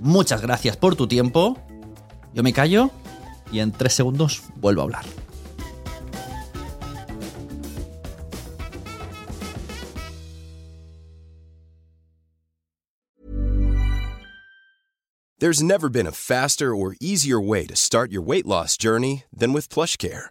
Muchas gracias por tu tiempo. Yo me callo y en tres segundos vuelvo a hablar. There's never been a faster or easier way to start your weight loss journey than with PlushCare.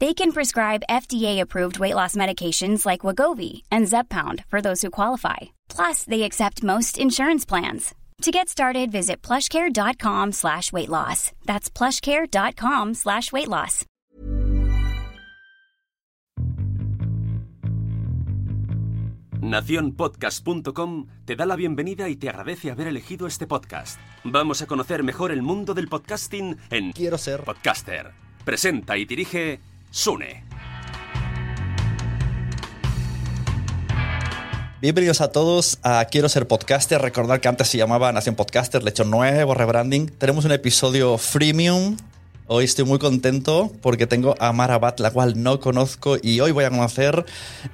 They can prescribe FDA-approved weight loss medications like Wagovi and Zepbound for those who qualify. Plus, they accept most insurance plans. To get started, visit plushcare.com slash weight loss. That's plushcare.com slash weight loss. Naciónpodcast.com te da la bienvenida y te agradece haber elegido este podcast. Vamos a conocer mejor el mundo del podcasting en Quiero ser Podcaster. Presenta y dirige Sune. Bienvenidos a todos a Quiero ser podcaster. Recordar que antes se llamaba Nación Podcaster, le he hecho nuevo rebranding. Tenemos un episodio freemium. Hoy estoy muy contento porque tengo a Mar Abad, la cual no conozco y hoy voy a conocer.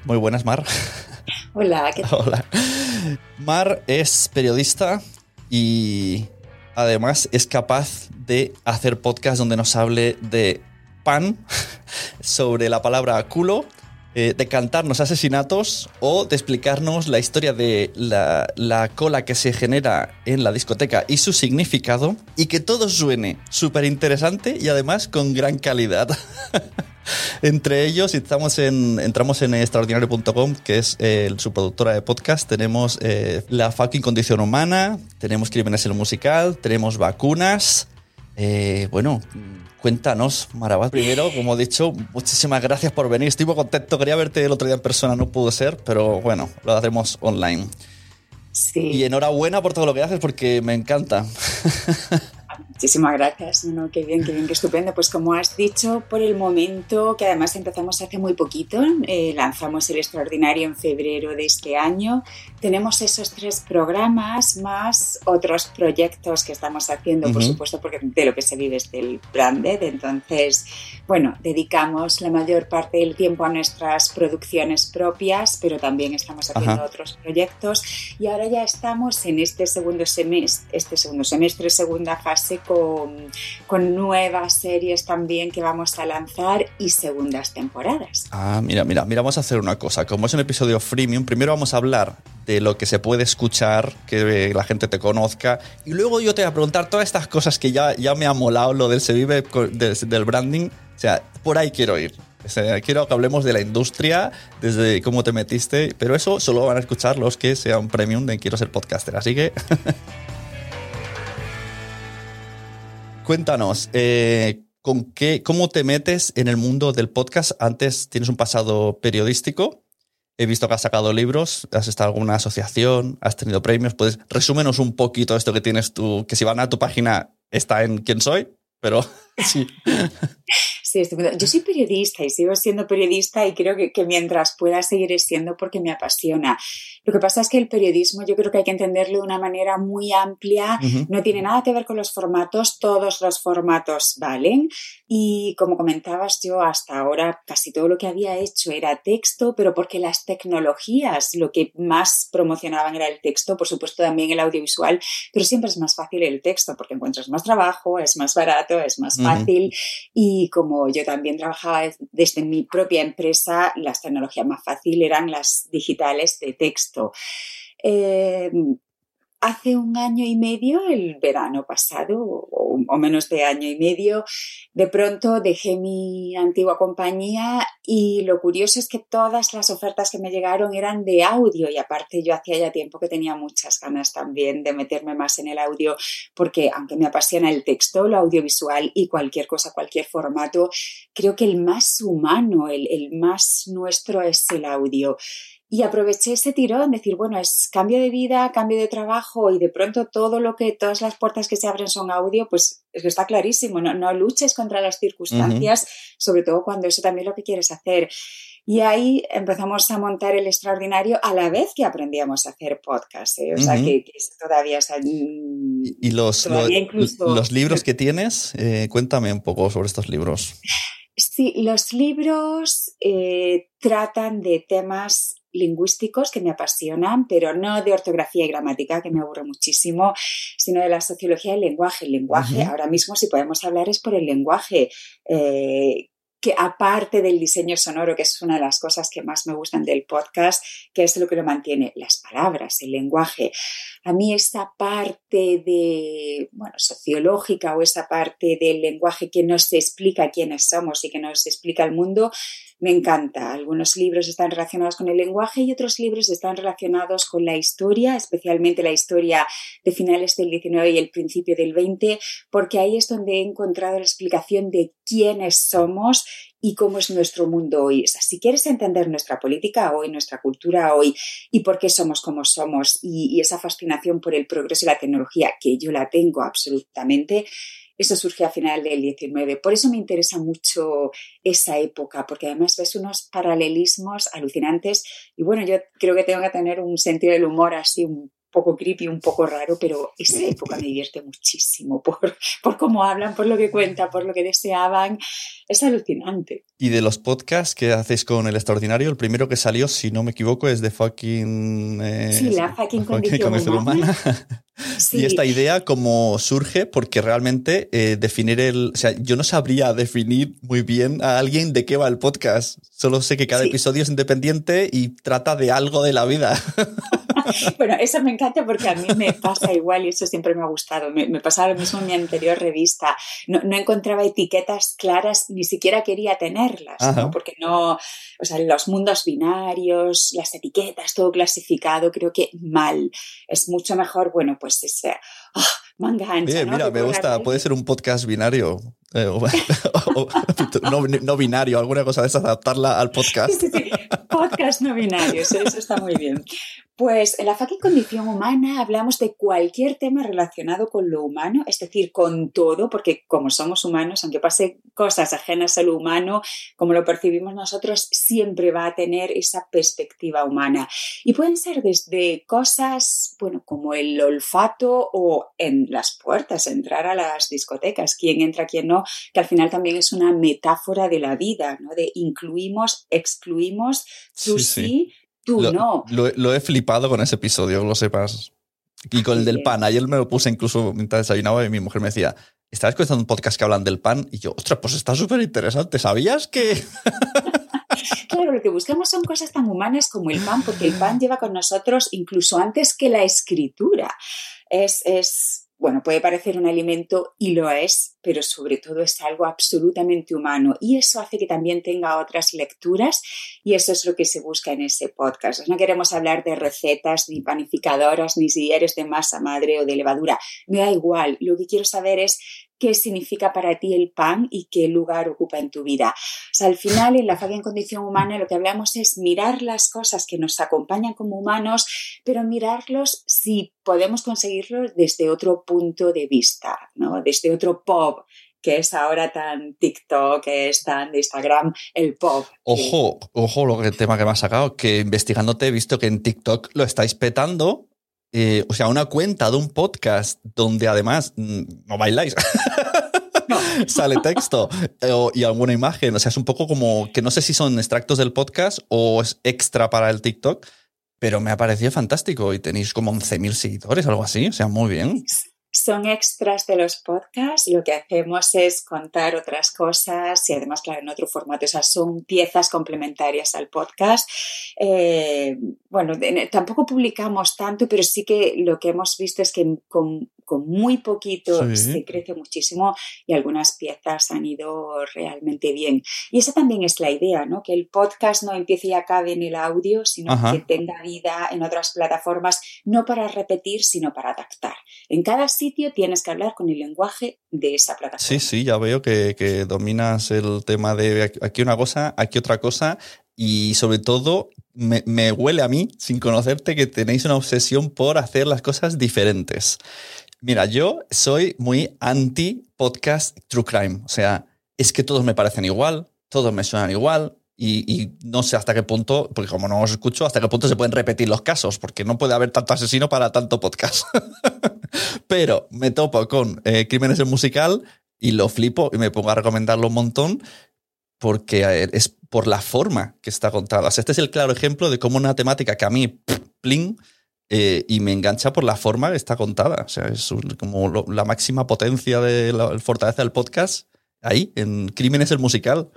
Muy buenas, Mar. Hola, ¿qué tal? Hola. Mar es periodista y además es capaz de hacer podcast donde nos hable de pan, sobre la palabra culo, eh, de cantarnos asesinatos o de explicarnos la historia de la, la cola que se genera en la discoteca y su significado y que todo suene súper interesante y además con gran calidad. Entre ellos, estamos en, entramos en extraordinario.com, que es su productora de podcast, tenemos eh, La fucking condición humana, tenemos Crímenes en musical, tenemos vacunas. Eh, bueno, cuéntanos, Marabat. Primero, como he dicho, muchísimas gracias por venir. Estoy muy contento. Quería verte el otro día en persona, no pudo ser, pero bueno, lo haremos online. Sí. Y enhorabuena por todo lo que haces porque me encanta. Muchísimas gracias. No, qué bien, qué bien, qué estupendo. Pues como has dicho, por el momento, que además empezamos hace muy poquito, eh, lanzamos el extraordinario en febrero de este año, tenemos esos tres programas más otros proyectos que estamos haciendo, uh -huh. por supuesto, porque de lo que se vive es del branded. Entonces, bueno, dedicamos la mayor parte del tiempo a nuestras producciones propias, pero también estamos haciendo Ajá. otros proyectos. Y ahora ya estamos en este segundo semestre, este segundo semestre, segunda fase con, con, nuevas series también que vamos a lanzar y segundas temporadas. Ah, mira, mira, mira, vamos a hacer una cosa. Como es un episodio freemium, primero vamos a hablar de lo que se puede escuchar, que la gente te conozca, y luego yo te voy a preguntar todas estas cosas que ya, ya me ha molado lo del Se Vive del branding. O sea, por ahí quiero ir. O sea, quiero que hablemos de la industria, desde cómo te metiste, pero eso solo van a escuchar los que sean premium de Quiero ser podcaster. Así que. Cuéntanos, eh, ¿con qué, ¿cómo te metes en el mundo del podcast? Antes tienes un pasado periodístico he visto que has sacado libros, has estado en alguna asociación, has tenido premios. Puedes resúmenos un poquito esto que tienes tú, que si van a tu página está en quién soy, pero sí. Sí, Yo soy periodista y sigo siendo periodista y creo que, que, mientras pueda seguir siendo porque me apasiona. Lo que pasa es que el periodismo yo creo que hay que entenderlo de una manera muy amplia, no tiene nada que ver con los formatos, todos los formatos valen. Y como comentabas yo hasta ahora casi todo lo que había hecho era texto, pero porque las tecnologías lo que más promocionaban era el texto, por supuesto también el audiovisual, pero siempre es más fácil el texto porque encuentras más trabajo, es más barato, es más fácil. Y como yo también trabajaba desde mi propia empresa, las tecnologías más fáciles eran las digitales de texto. Eh, hace un año y medio, el verano pasado, o, menos de año y medio, de pronto dejé mi antigua compañía y lo curioso es que todas las ofertas que me llegaron eran de audio y aparte yo hacía ya tiempo que tenía muchas ganas también de meterme más en el audio porque aunque me apasiona el texto, lo audiovisual y cualquier cosa, cualquier formato, creo que el más humano, el, el más nuestro es el audio. Y aproveché ese tirón, decir, bueno, es cambio de vida, cambio de trabajo y de pronto todo lo que, todas las puertas que se abren son audio, pues está clarísimo, no, no luches contra las circunstancias, sobre todo cuando eso también es lo que quieres hacer. Y ahí empezamos a montar el extraordinario a la vez que aprendíamos a hacer podcast. ¿eh? O sea, que, todavía... ¿Y los, los libros que tienes? Eh, cuéntame un poco sobre estos libros. Sí, los libros eh, tratan de temas lingüísticos que me apasionan, pero no de ortografía y gramática, que me aburre muchísimo, sino de la sociología del lenguaje. El lenguaje, ahora mismo si podemos hablar es por el lenguaje. Eh, que aparte del diseño sonoro, que es una de las cosas que más me gustan del podcast, que es lo que lo mantiene, las palabras, el lenguaje. A mí esta parte de, bueno, sociológica o esa parte del lenguaje que nos explica quiénes somos y que nos explica el mundo, me encanta. Algunos libros están relacionados con el lenguaje y otros libros están relacionados con la historia, especialmente la historia de finales del 19 y el principio del 20, porque ahí es donde he encontrado la explicación de quiénes somos y cómo es nuestro mundo hoy. si quieres entender nuestra política hoy, nuestra cultura hoy y por qué somos como somos y, y esa fascinación por el progreso y la tecnología, que yo la tengo absolutamente, eso surge a final del 19. Por eso me interesa mucho esa época, porque además ves unos paralelismos alucinantes y bueno, yo creo que tengo que tener un sentido del humor así un poco creepy, un poco raro, pero esa época me divierte muchísimo por, por cómo hablan, por lo que cuentan, por lo que deseaban. Es alucinante. Y de los podcasts que hacéis con El Extraordinario, el primero que salió, si no me equivoco, es de fucking... Eh, sí, la fucking, condición, humana. Y esta idea cómo surge, porque realmente eh, definir el... O sea, yo no sabría definir muy bien a alguien de qué va el podcast. Solo sé que cada episodio es independiente y trata de algo de la vida. bueno, eso me encanta porque a mí me pasa igual y eso siempre me ha gustado. Me, me pasaba lo mismo en mi anterior revista. No, no, encontraba etiquetas claras, ni siquiera quería tenerlas, ¿no? porque no, o sea, los mundos binarios, las etiquetas, todo clasificado, creo que mal. Es mucho mejor, bueno, pues ese, oh, manga ancha. Mira, me gusta, puede ser un podcast binario. Eh, no, binario, alguna cosa de esas, adaptarla al podcast. Sí, sí, Podcast no binario, eso, está muy bien. Pues en la fucking condición humana hablamos de cualquier tema relacionado con lo humano, es decir, con todo, porque como somos humanos, aunque pase cosas ajenas a lo humano, como lo percibimos nosotros, siempre va a tener esa perspectiva humana. Y pueden ser desde cosas, bueno, como el olfato o en las puertas, entrar a las discotecas, quién entra, quién no, que al final también es una metáfora de la vida, ¿no? De incluimos, excluimos, tú sí, tú no. Lo, he flipado con ese episodio, lo sepas. Y con el del pan, ayer me lo puse incluso mientras desayunaba y mi mujer me decía, ¿estabas escuchando un podcast que hablan del pan? Y yo, ostras, pues está súper interesante. ¿Sabías que...? claro, lo que buscamos son cosas tan humanas como el pan, porque el pan lleva con nosotros incluso antes que la escritura. Es, es bueno, puede parecer un alimento y lo es, pero sobre todo es algo absolutamente humano. Y eso hace que también tenga otras lecturas y eso es lo que se busca en ese podcast. No queremos hablar de recetas ni panificadoras ni si eres de masa madre o de levadura, me da igual, lo que quiero saber es qué significa para ti el pan y qué lugar ocupa en tu vida. Al final, en la falla en condición humana, lo que hablamos es mirar las cosas que nos acompañan como humanos, pero mirarlos si podemos conseguirlos desde otro punto de vista, ¿no? Desde otro pop, que es ahora tan TikTok, que es tan de Instagram, el pop. Ojo, ojo, lo que el tema que me ha sacado, que investigándote he visto que en TikTok lo estáis petando. Eh, o sea, una cuenta de un podcast donde además mm, no bailáis. Sale texto eh, y alguna imagen. O sea, es un poco como que no sé si son extractos del podcast o es extra para el TikTok, pero me ha parecido fantástico y tenéis como 11.000 seguidores, algo así. O sea, muy bien son extras de los podcasts. Lo que hacemos es contar otras cosas y además, claro, en otro formato. O sea, son piezas complementarias al podcast. Eh, bueno, tampoco publicamos tanto, pero sí que lo que hemos visto es que con, muy poquito se crece muchísimo y algunas piezas han ido realmente bien. Y esa también es la idea, ¿no? Que el podcast no empiece y acabe en el audio, sino que tenga vida en otras plataformas, no para repetir, sino para adaptar. En cada sitio tienes que hablar con el lenguaje de esa plataforma. Sí, sí, ya veo que, dominas el tema de aquí una cosa, aquí otra cosa y sobre todo me, me, huele a mí, sin conocerte, que tenéis una obsesión por hacer las cosas diferentes. Mira, yo soy muy anti podcast True Crime. O sea, es que todos me parecen igual, todos me suenan igual, y, no sé hasta qué punto, porque como no os escucho, hasta qué punto se pueden repetir los casos, porque no puede haber tanto asesino para tanto podcast. Pero me topo con eh, Crímenes en Musical y lo flipo y me pongo a recomendarlo un montón porque es por la forma que está contada. este es el claro ejemplo de cómo una temática que a mí, pling, eh, y me engancha por la forma que está contada. O sea, es como la máxima potencia de la fortaleza del podcast ahí, en Crímenes el Musical.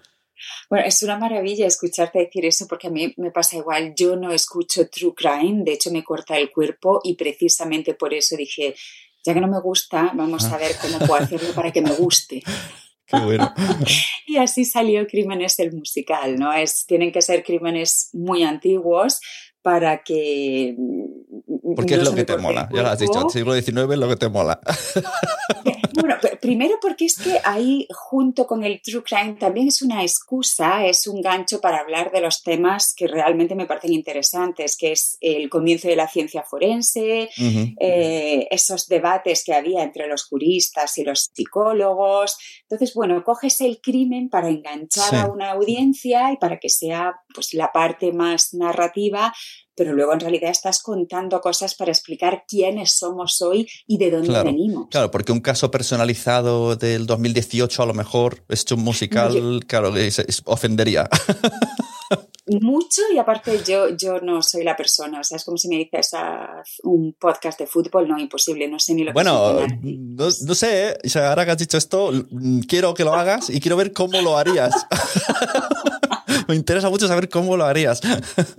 Bueno, es una maravilla escucharte decir eso porque a mí me pasa igual. Yo no escucho True Crime, de hecho me corta el cuerpo y precisamente por eso dije, ya que no me gusta, vamos a ver cómo puedo hacerlo para que me guste. Qué bueno. y así salió Crímenes el musical, ¿no? Es, tienen que ser crímenes muy antiguos para que... Porque es lo que te mola, ya lo has dicho, el siglo XIX es lo que te mola. Bueno, primero porque es que ahí junto con el True Crime también es una excusa, es un gancho para hablar de los temas que realmente me parecen interesantes, que es el comienzo de la ciencia forense, eh, esos debates que había entre los juristas y los psicólogos. Entonces, bueno, coges el crimen para enganchar a una audiencia y para que sea pues, la parte más narrativa pero luego en realidad estás contando cosas para explicar quiénes somos hoy y de dónde venimos. Claro, porque un caso personalizado del 2018 a lo mejor, hecho un musical, claro, ofendería. Mucho y aparte yo, yo no soy la persona, o sea, es como si me dices un podcast de fútbol, no, imposible, no sé ni lo que Bueno, no, no, sé, sea, ahora que has dicho esto, quiero que lo hagas y quiero ver cómo lo harías. me interesa mucho saber cómo lo harías.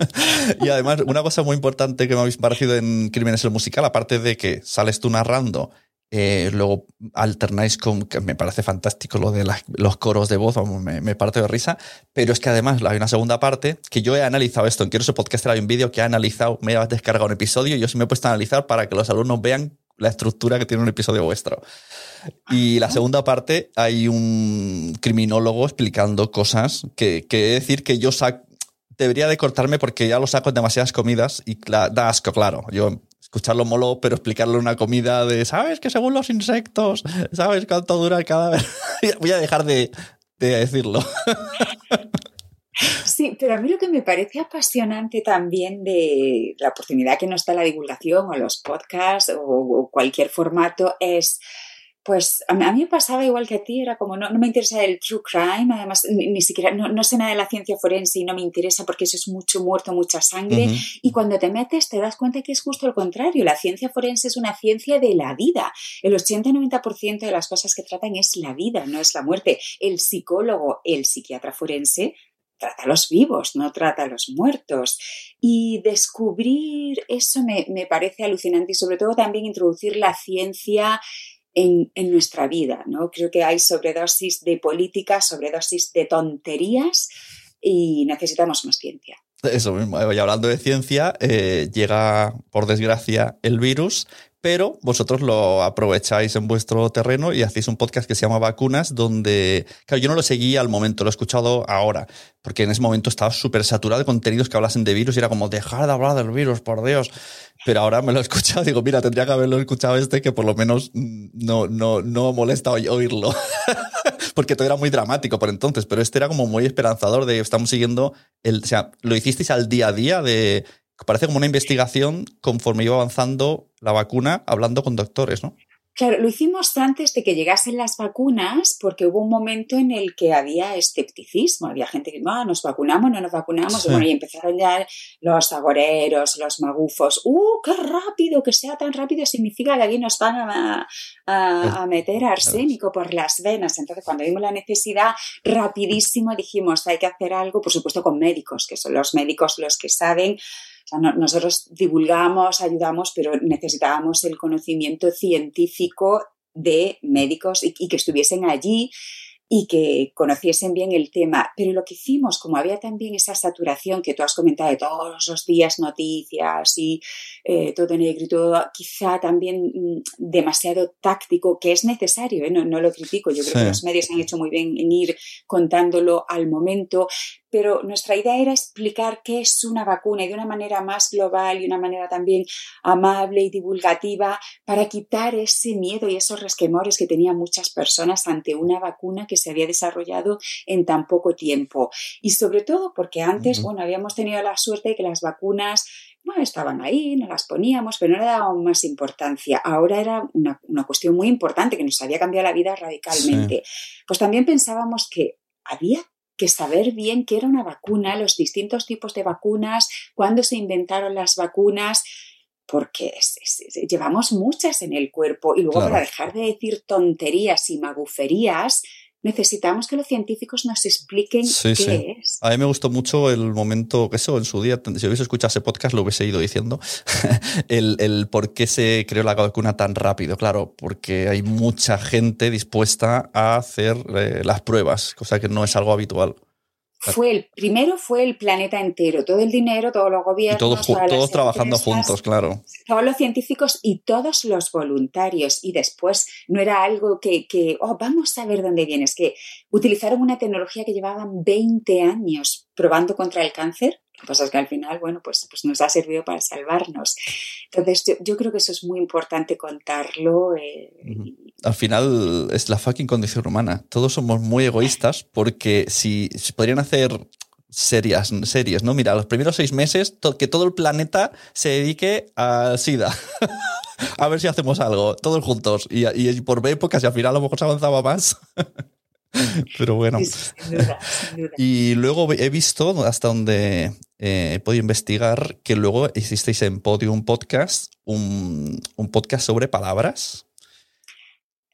y además, una cosa muy importante que me habéis parecido en Crímenes el Musical, aparte de que sales tú narrando, eh, luego alternáis con, que me parece fantástico lo de los coros de voz, me, me, parte de risa, pero es que además hay una segunda parte que yo he analizado esto, en Quiero ser podcast hay un vídeo que ha analizado, me ha descargado un episodio y yo sí me he puesto a analizar para que los alumnos vean la estructura que tiene un episodio vuestro. Y la segunda parte hay un criminólogo explicando cosas que, que decir que yo debería de cortarme porque ya lo saco en demasiadas comidas y da asco, claro. Yo escucharlo molo, pero explicarle una comida de, ¿sabes? Que según los insectos, ¿sabes cuánto dura cada vez? Voy a dejar de, decirlo. Sí, pero a mí lo que me parece apasionante también de la oportunidad que nos da la divulgación o los podcasts o cualquier formato es pues a mí, me pasaba igual que a ti, era como no, no me interesa el true crime, además ni, siquiera no, sé nada de la ciencia forense y no me interesa porque eso es mucho muerto, mucha sangre. Y cuando te metes te das cuenta que es justo lo contrario, la ciencia forense es una ciencia de la vida. El 80-90% de las cosas que tratan es la vida, no es la muerte. El psicólogo, el psiquiatra forense trata a los vivos, no trata a los muertos. Y descubrir eso me, me parece alucinante y sobre todo también introducir la ciencia en, nuestra vida. ¿no? Creo que hay sobredosis de política, sobredosis de tonterías y necesitamos más ciencia. Eso mismo. Y hablando de ciencia, eh, llega, por desgracia, el virus, pero vosotros lo aprovecháis en vuestro terreno y hacéis un podcast que se llama Vacunas, donde, claro, yo no lo seguí al momento, lo he escuchado ahora, porque en ese momento estaba súper saturado de contenidos que hablasen de virus y era como, dejar de hablar del virus, por Dios. Pero ahora me lo he escuchado, digo, mira, tendría que haberlo escuchado este, que por lo menos no, no, no molesta oírlo. porque todo era muy dramático por entonces, pero este era como muy esperanzador de estamos siguiendo el, o sea, lo hicisteis al día a día de parece como una investigación conforme iba avanzando la vacuna, hablando con doctores, ¿no? Claro, lo hicimos antes de que llegasen las vacunas porque hubo un momento en el que había escepticismo. Había gente que no, nos vacunamos, no nos vacunamos. Y, bueno, y empezaron ya los agoreros, los magufos. ¡Uh, qué rápido! Que sea tan rápido significa que aquí nos van a, a, meter arsénico por las venas. Entonces, cuando vimos la necesidad, rapidísimo dijimos, hay que hacer algo, por supuesto, con médicos, que son los médicos los que saben nosotros divulgamos, ayudamos, pero necesitábamos el conocimiento científico de médicos y, que estuviesen allí y que conociesen bien el tema. Pero lo que hicimos, como había también esa saturación que tú has comentado de todos los días noticias y eh, todo negro y todo, quizá también mm, demasiado táctico, que es necesario, ¿eh? no, lo critico, yo creo que los medios han hecho muy bien en ir contándolo al momento, pero nuestra idea era explicar qué es una vacuna y de una manera más global y una manera también amable y divulgativa para quitar ese miedo y esos resquemores que tenían muchas personas ante una vacuna que se había desarrollado en tan poco tiempo. Y sobre todo porque antes, bueno, habíamos tenido la suerte de que las vacunas bueno, estaban ahí, no las poníamos, pero no le dábamos más importancia. Ahora era una, cuestión muy importante que nos había cambiado la vida radicalmente. Pues también pensábamos que había que saber bien qué era una vacuna, los distintos tipos de vacunas, cuándo se inventaron las vacunas, porque llevamos muchas en el cuerpo y luego para dejar de decir tonterías y maguferías, necesitamos que los científicos nos expliquen qué es. A mí me gustó mucho el momento, que eso en su día, si hubiese escuchado ese podcast, lo hubiese ido diciendo, el, por qué se creó la vacuna tan rápido. Claro, porque hay mucha gente dispuesta a hacer eh, las pruebas, cosa que no es algo habitual. Fue el primero fue el planeta entero, todo el dinero, todos los gobiernos, y todos, todos trabajando juntos, claro. Todos los científicos y todos los voluntarios. Y después no era algo que, que oh, vamos a ver dónde vienes, que utilizaron una tecnología que llevaban 20 años probando contra el cáncer que pasa es que al final, bueno, pues, pues nos ha servido para salvarnos. Entonces, yo, creo que eso es muy importante contarlo. Eh, al final es la fucking condición humana. Todos somos muy egoístas porque si, podrían hacer series, series, ¿no? Mira, los primeros seis meses que todo el planeta se dedique a SIDA. a ver si hacemos algo, todos juntos. Y, y por épocas y al final a lo mejor se avanzaba más. Pero bueno. Y luego he visto, hasta donde eh, he podido investigar, que luego hicisteis en Podium Podcast un, podcast sobre palabras.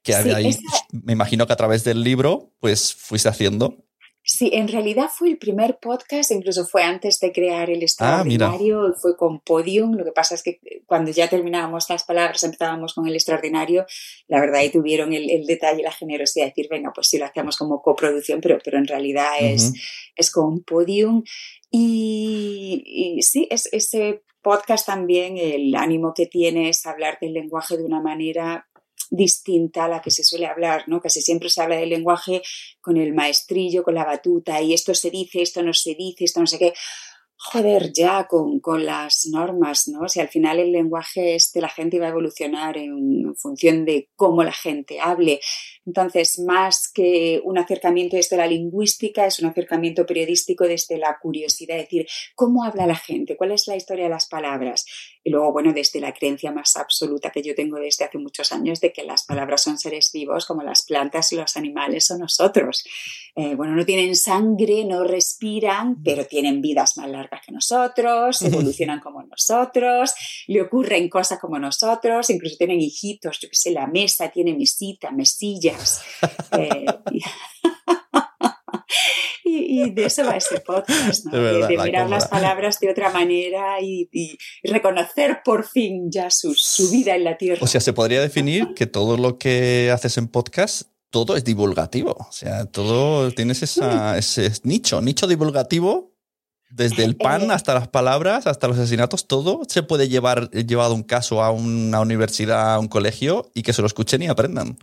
Que ahí, me imagino que a través del libro, pues fuiste haciendo. Sí, en realidad fue el primer podcast, incluso fue antes de crear el ah, extraordinario, fue con Podium. Lo que pasa es que cuando ya terminábamos las palabras, empezábamos con el extraordinario, la verdad ahí tuvieron el, detalle y la generosidad de decir, venga, pues sí lo hacemos como coproducción, pero, pero en realidad es, es con Podium. Y, sí, es, ese podcast también, el ánimo que tiene es hablar del lenguaje de una manera distinta a la que se suele hablar, ¿no? Casi siempre se habla del lenguaje con el maestrillo, con la batuta, y esto se dice, esto no se dice, esto no sé qué. Joder, ya con, con las normas, ¿no? Si al final el lenguaje este, la gente va a evolucionar en función de cómo la gente hable. Entonces, más que un acercamiento desde la lingüística, es un acercamiento periodístico desde la curiosidad, es decir, ¿cómo habla la gente? ¿Cuál es la historia de las palabras? Y luego, bueno, desde la creencia más absoluta que yo tengo desde hace muchos años de que las palabras son seres vivos como las plantas y los animales o nosotros. Eh, bueno, no tienen sangre, no respiran, pero tienen vidas más largas que nosotros, evolucionan como nosotros, le ocurren cosas como nosotros, incluso tienen hijitos, yo qué sé, la mesa tiene mesita, mesillas. Eh, y, de eso va ese podcast, de, mirar las palabras de otra manera y, reconocer por fin ya su, vida en la tierra. O sea, se podría definir que todo lo que haces en podcast todo es divulgativo. O sea, todo tienes esa, ese nicho, nicho divulgativo Desde el pan Eh, hasta las palabras, hasta los asesinatos, todo se puede llevar llevado un caso a una universidad, a un colegio y que se lo escuchen y aprendan.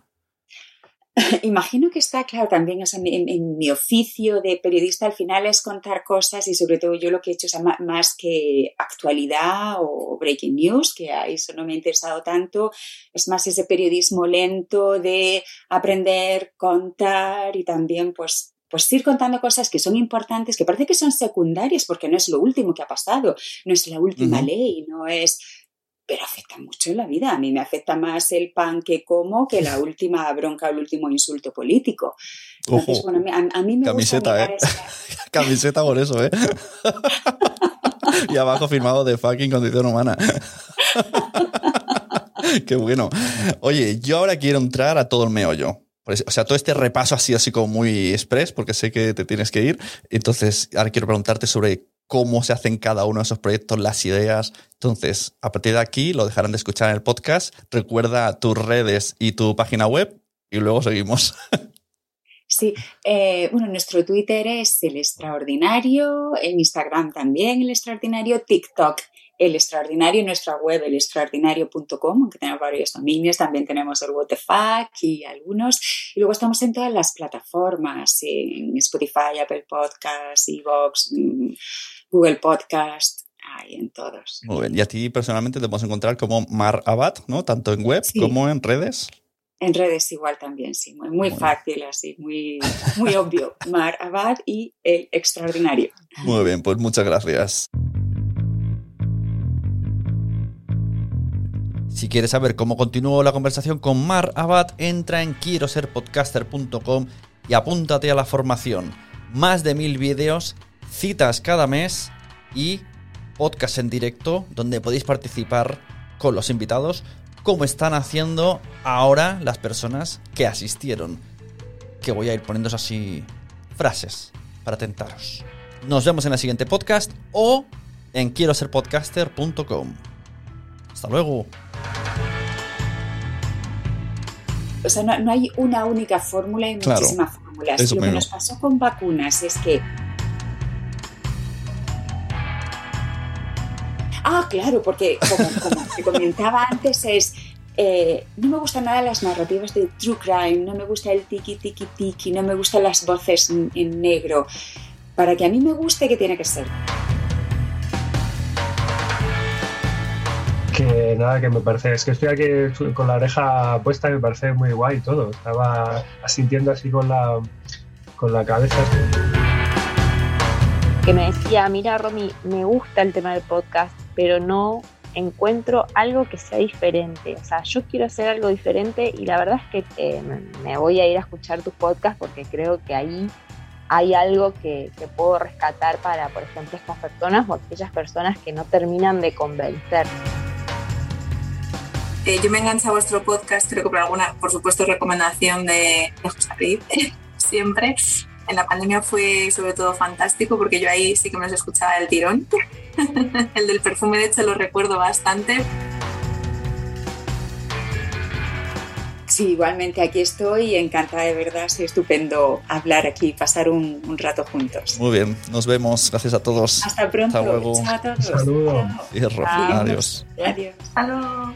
Imagino que está claro también o sea, en, en mi oficio de periodista al final es contar cosas y sobre todo yo lo que he hecho es ma- más que actualidad o breaking news, que a eso no me ha interesado tanto, es más ese periodismo lento de aprender, contar y también pues pues ir contando cosas que son importantes, que parece que son secundarias porque no es lo último que ha pasado, no es la última ley, no es pero afecta mucho la vida. A mí me afecta más el pan que como que la última bronca o el último insulto político. Entonces, Ojo, bueno, a, a mí me Camiseta, gusta ¿eh? esa- camiseta por eso, ¿eh? y abajo firmado de fucking condición humana. Qué bueno. Oye, yo ahora quiero entrar a todo el meollo. O sea, todo este repaso ha sido así como muy express, porque sé que te tienes que ir. Entonces, ahora quiero preguntarte sobre cómo se hacen cada uno de esos proyectos, las ideas. Entonces, a partir de aquí lo dejarán de escuchar en el podcast. Recuerda tus redes y tu página web y luego seguimos. Sí, eh, bueno, nuestro Twitter es el extraordinario, en Instagram también el extraordinario, TikTok el extraordinario, nuestra web el extraordinario.com, aunque tenemos varios dominios, también tenemos el WTF y algunos, y luego estamos en todas las plataformas, en Spotify, Apple Podcasts, Evox, mm, Google Podcast, ahí en todos. Muy bien. Y a ti personalmente te podemos encontrar como Mar Abad, ¿no? Tanto en web Sí. como en redes. En redes igual también, sí, muy, muy Bueno. fácil, así, muy, muy obvio. Mar Abad y el extraordinario. Muy bien, pues muchas gracias. Si quieres saber cómo continuó la conversación con Mar Abad, entra en quiero ser podcaster.com y apúntate a la formación. Más de mil vídeos, citas cada mes y podcast en directo donde podéis participar con los invitados como están haciendo ahora las personas que asistieron. Que voy a ir poniendo así frases para tentaros. Nos vemos en el siguiente podcast o en quiero ser podcaster.com. Hasta luego. O sea, no, no hay una única fórmula, hay Claro, muchísimas fórmulas. Lo que nos pasó con vacunas es que. Ah, claro, porque como, como te comentaba antes, es. eh, no me gustan nada las narrativas de true crime, no me gusta el tiki tiki tiki, no me gustan las voces en, en negro. Para que a mí me guste, ¿qué tiene que ser? Nada, que me parece, es que estoy aquí con la oreja puesta y me parece muy guay todo. Estaba asintiendo así con la, con la cabeza. que me decía, mira Romy, me gusta el tema del podcast, pero no encuentro algo que sea diferente. O sea, yo quiero hacer algo diferente y la verdad es que eh, me- voy a ir a escuchar tus podcasts porque creo que ahí hay algo que, que puedo rescatar para, por ejemplo, estas personas o aquellas personas que no terminan de convencer. Eh, yo me engancho a vuestro podcast, creo que por alguna, por supuesto, recomendación de, de José Luis, siempre. En la pandemia fue sobre todo fantástico porque yo ahí sí que me los escuchaba del tirón. El del perfume, de hecho, lo recuerdo bastante. Sí, igualmente aquí estoy, encantada de verdad, es estupendo hablar aquí, pasar un, un rato juntos. Muy bien, nos vemos. Gracias a todos. Hasta pronto. Hasta luego. Chao a todos. Saludo. Chao. Cierro. Adiós. Adiós. Adiós.